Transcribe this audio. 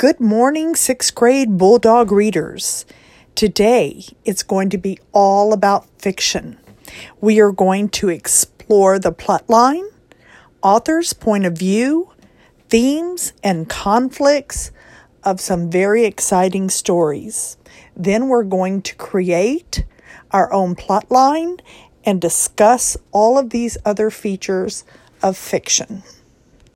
Good morning, sixth grade Bulldog readers. Today it's going to be all about fiction. We are going to explore the plot line, author's point of view, themes, and conflicts of some very exciting stories. Then we're going to create our own plot line and discuss all of these other features of fiction.